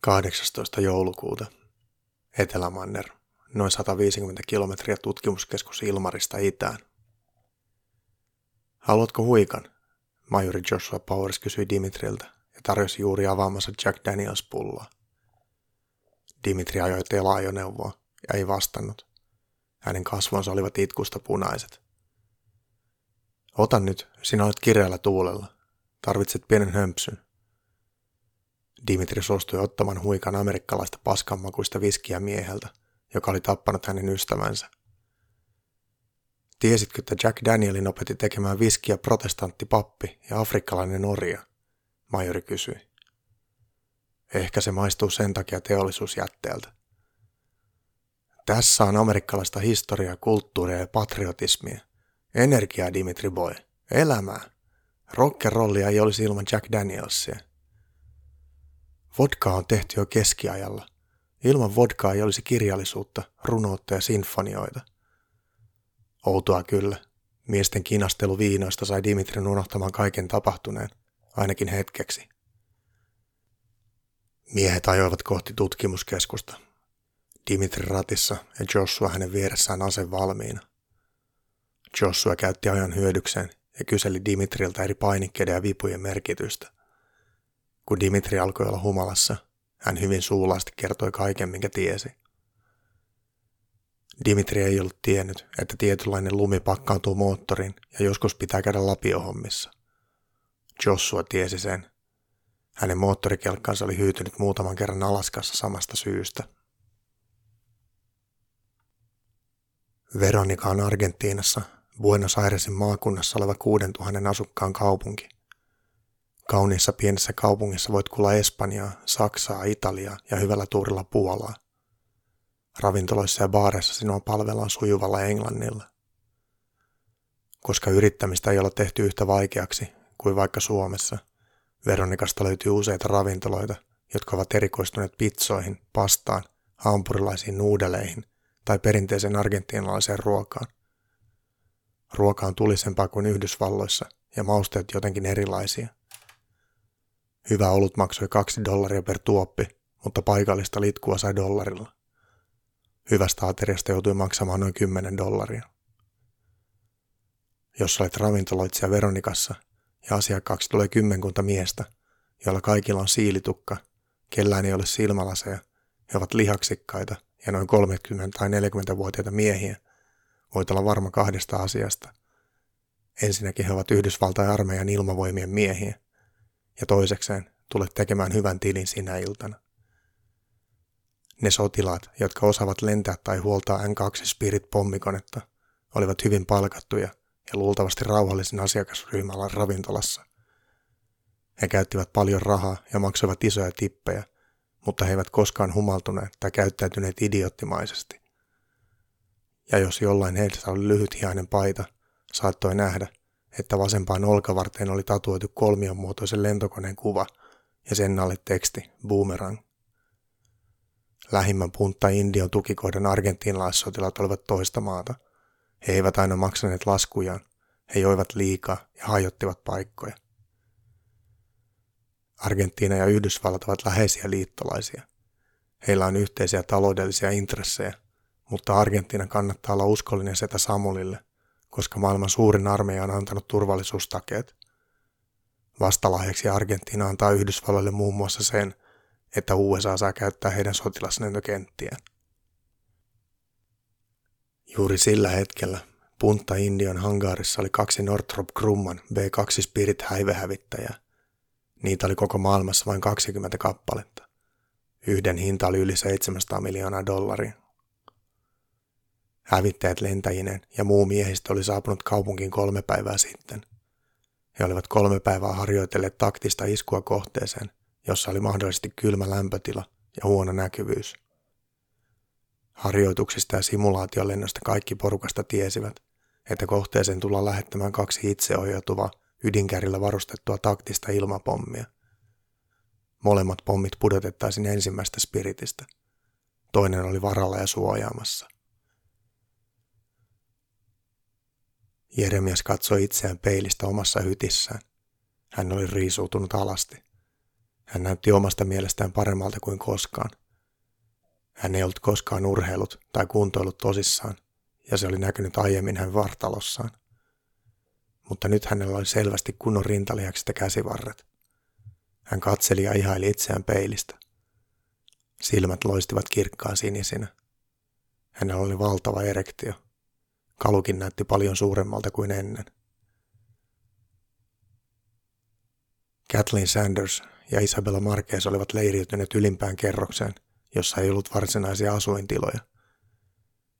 18. joulukuuta. Etelämanner, noin 150 kilometriä tutkimuskeskus Ilmarista itään. Haluatko huikan? Majuri Joshua Powers kysyi Dimitriltä ja tarjosi juuri avaamassa Jack Daniels pulloa. Dimitri ajoi tela-ajoneuvoa ja ei vastannut. Hänen kasvonsa olivat itkusta punaiset. Ota nyt, sinä olet kireällä tuulella. Tarvitset pienen hömpsyn. Dimitri suostui ottamaan huikan amerikkalaista paskanmakuista viskiä mieheltä, joka oli tappanut hänen ystävänsä. Tiesitkö, että Jack Danielin opetti tekemään viskiä protestantti pappi ja afrikkalainen orja? Majori kysyi. Ehkä se maistuu sen takia teollisuusjätteeltä. Tässä on amerikkalaista historiaa, kulttuuria ja patriotismia. Energiaa, Dimitri Boy. Elämää. Rockerollia ei olisi ilman Jack Danielsia. Vodka on tehty jo keskiajalla. Ilman vodkaa ei olisi kirjallisuutta, runoutta ja sinfonioita. Outoa kyllä. Miesten kinastelu viinoista sai Dimitrin unohtamaan kaiken tapahtuneen, ainakin hetkeksi. Miehet ajoivat kohti tutkimuskeskusta. Dimitri ratissa ja Joshua hänen vieressään ase valmiina. Joshua käytti ajan hyödykseen ja kyseli Dimitriltä eri painikkeiden ja vipujen merkitystä – kun Dimitri alkoi olla humalassa, hän hyvin suulaasti kertoi kaiken, minkä tiesi. Dimitri ei ollut tiennyt, että tietynlainen lumi pakkaantuu moottoriin ja joskus pitää käydä lapiohommissa. Joshua tiesi sen. Hänen moottorikelkkansa oli hyytynyt muutaman kerran Alaskassa samasta syystä. Veronika on Argentiinassa, Buenos Airesin maakunnassa oleva 6000 asukkaan kaupunki – Kauniissa pienessä kaupungissa voit kuulla Espanjaa, Saksaa, Italiaa ja hyvällä tuurilla Puolaa. Ravintoloissa ja baareissa sinua palvellaan sujuvalla englannilla. Koska yrittämistä ei ole tehty yhtä vaikeaksi kuin vaikka Suomessa, Veronikasta löytyy useita ravintoloita, jotka ovat erikoistuneet pizzoihin, pastaan, hampurilaisiin nuudeleihin tai perinteisen argentiinalaiseen ruokaan. Ruoka on tulisempaa kuin Yhdysvalloissa ja mausteet jotenkin erilaisia – Hyvä olut maksoi kaksi dollaria per tuoppi, mutta paikallista litkua sai dollarilla. Hyvästä ateriasta joutui maksamaan noin 10 dollaria. Jos olet ravintoloitsija Veronikassa ja asiakkaaksi tulee kymmenkunta miestä, joilla kaikilla on siilitukka, kellään ei ole silmälaseja, he ovat lihaksikkaita ja noin 30 tai 40-vuotiaita miehiä, voit olla varma kahdesta asiasta. Ensinnäkin he ovat Yhdysvaltain armeijan ilmavoimien miehiä – ja toisekseen tulet tekemään hyvän tilin sinä iltana. Ne sotilaat, jotka osaavat lentää tai huoltaa N2 Spirit-pommikonetta, olivat hyvin palkattuja ja luultavasti rauhallisen asiakasryhmällä ravintolassa. He käyttivät paljon rahaa ja maksoivat isoja tippejä, mutta he eivät koskaan humaltuneet tai käyttäytyneet idioottimaisesti. Ja jos jollain heistä oli lyhythiainen paita, saattoi nähdä, että vasempaan olkavarteen oli tatuoitu kolmion muotoisen lentokoneen kuva ja sen alle teksti Boomerang. Lähimmän puntta Indian tukikohdan argentiinalaissotilaat olivat toista maata. He eivät aina maksaneet laskujaan, he joivat liikaa ja hajottivat paikkoja. Argentiina ja Yhdysvallat ovat läheisiä liittolaisia. Heillä on yhteisiä taloudellisia intressejä, mutta Argentiina kannattaa olla uskollinen setä Samulille – koska maailman suurin armeija on antanut turvallisuustakeet. Vastalahjaksi Argentiina antaa Yhdysvalloille muun muassa sen, että USA saa käyttää heidän sotilasnentokenttiään. Juuri sillä hetkellä Punta Indian hangaarissa oli kaksi Northrop Grumman B-2 Spirit häivehävittäjää. Niitä oli koko maailmassa vain 20 kappaletta. Yhden hinta oli yli 700 miljoonaa dollaria. Hävittäjät lentäjinen ja muu miehistö oli saapunut kaupunkiin kolme päivää sitten. He olivat kolme päivää harjoitelleet taktista iskua kohteeseen, jossa oli mahdollisesti kylmä lämpötila ja huono näkyvyys. Harjoituksista ja simulaatiolennosta kaikki porukasta tiesivät, että kohteeseen tullaan lähettämään kaksi itseohjautuvaa ydinkärillä varustettua taktista ilmapommia. Molemmat pommit pudotettaisiin ensimmäistä spiritistä. Toinen oli varalla ja suojaamassa – Jeremias katsoi itseään peilistä omassa hytissään. Hän oli riisuutunut alasti. Hän näytti omasta mielestään paremmalta kuin koskaan. Hän ei ollut koskaan urheilut tai kuntoillut tosissaan, ja se oli näkynyt aiemmin hän vartalossaan. Mutta nyt hänellä oli selvästi kunnon rintalihakset ja käsivarret. Hän katseli ja ihaili itseään peilistä. Silmät loistivat kirkkaan sinisinä. Hänellä oli valtava erektio. Kalukin näytti paljon suuremmalta kuin ennen. Kathleen Sanders ja Isabella Marquez olivat leiriytyneet ylimpään kerrokseen, jossa ei ollut varsinaisia asuintiloja.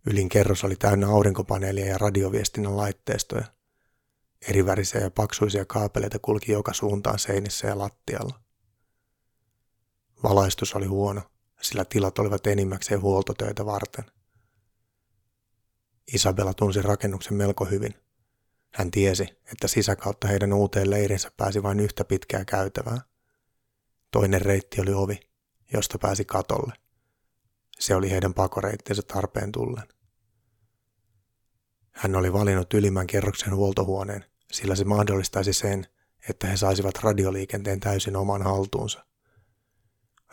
Ylin kerros oli täynnä aurinkopaneelia ja radioviestinnän laitteistoja. Erivärisiä ja paksuisia kaapeleita kulki joka suuntaan seinissä ja lattialla. Valaistus oli huono, sillä tilat olivat enimmäkseen huoltotöitä varten. Isabella tunsi rakennuksen melko hyvin. Hän tiesi, että sisäkautta heidän uuteen leirinsä pääsi vain yhtä pitkää käytävää. Toinen reitti oli ovi, josta pääsi katolle. Se oli heidän pakoreittinsä tarpeen tullen. Hän oli valinnut ylimmän kerroksen huoltohuoneen, sillä se mahdollistaisi sen, että he saisivat radioliikenteen täysin oman haltuunsa.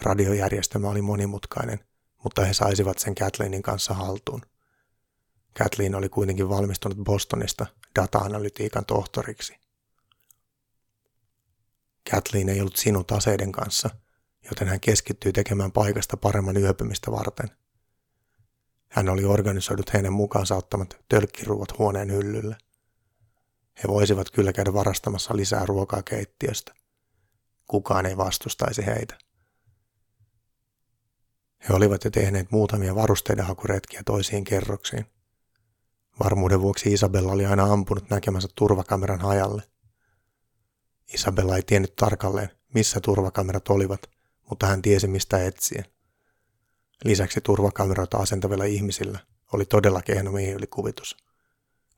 Radiojärjestelmä oli monimutkainen, mutta he saisivat sen Kathleenin kanssa haltuun. Kathleen oli kuitenkin valmistunut Bostonista data-analytiikan tohtoriksi. Kathleen ei ollut sinut aseiden kanssa, joten hän keskittyi tekemään paikasta paremman yöpymistä varten. Hän oli organisoidut heidän mukaansa ottamat tölkkiruuat huoneen hyllylle. He voisivat kyllä käydä varastamassa lisää ruokaa keittiöstä. Kukaan ei vastustaisi heitä. He olivat jo tehneet muutamia varusteiden hakuretkiä toisiin kerroksiin. Varmuuden vuoksi Isabella oli aina ampunut näkemänsä turvakameran hajalle. Isabella ei tiennyt tarkalleen, missä turvakamerat olivat, mutta hän tiesi mistä etsiä. Lisäksi turvakameroita asentavilla ihmisillä oli todella kehno mielikuvitus.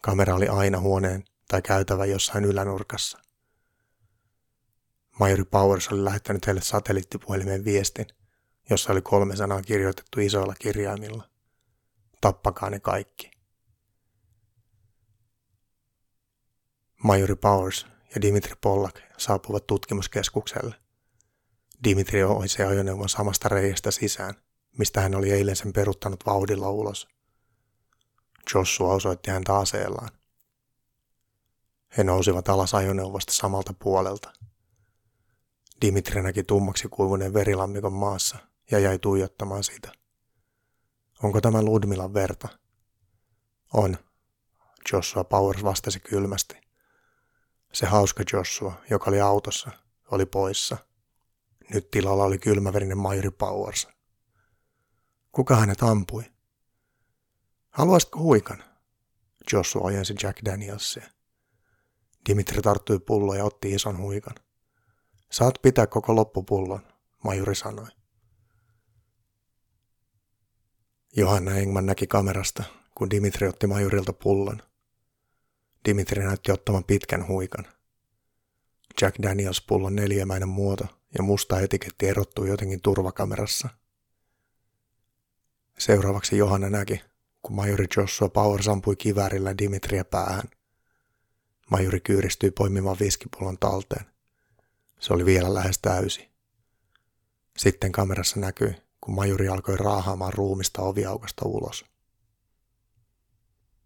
Kamera oli aina huoneen tai käytävä jossain ylänurkassa. Majori Powers oli lähettänyt heille satelliittipuhelimen viestin, jossa oli kolme sanaa kirjoitettu isoilla kirjaimilla. Tappakaa ne kaikki. Majori Powers ja Dimitri Pollak saapuvat tutkimuskeskukselle. Dimitri oisi ajoneuvon samasta reiästä sisään, mistä hän oli eilen sen peruttanut vauhdilla ulos. Joshua osoitti häntä aseellaan. He nousivat alas ajoneuvosta samalta puolelta. Dimitri näki tummaksi kuivuneen verilammikon maassa ja jäi tuijottamaan sitä. Onko tämä Ludmilan verta? On, Joshua Powers vastasi kylmästi. Se hauska Joshua, joka oli autossa, oli poissa. Nyt tilalla oli kylmäverinen Majori Powers. Kuka hänet ampui? Haluaisitko huikan? Joshua ojensi Jack Danielsia. Dimitri tarttui pulloon ja otti ison huikan. Saat pitää koko loppupullon, majuri sanoi. Johanna Engman näki kamerasta, kun Dimitri otti majurilta pullon. Dimitri näytti ottaman pitkän huikan. Jack Daniels pullon neljämäinen muoto ja musta etiketti erottui jotenkin turvakamerassa. Seuraavaksi Johanna näki, kun majori Joshua Power sampui kiväärillä Dimitriä päähän. Majuri kyyristyi poimimaan viskipullon talteen. Se oli vielä lähes täysi. Sitten kamerassa näkyi, kun majuri alkoi raahaamaan ruumista oviaukasta ulos.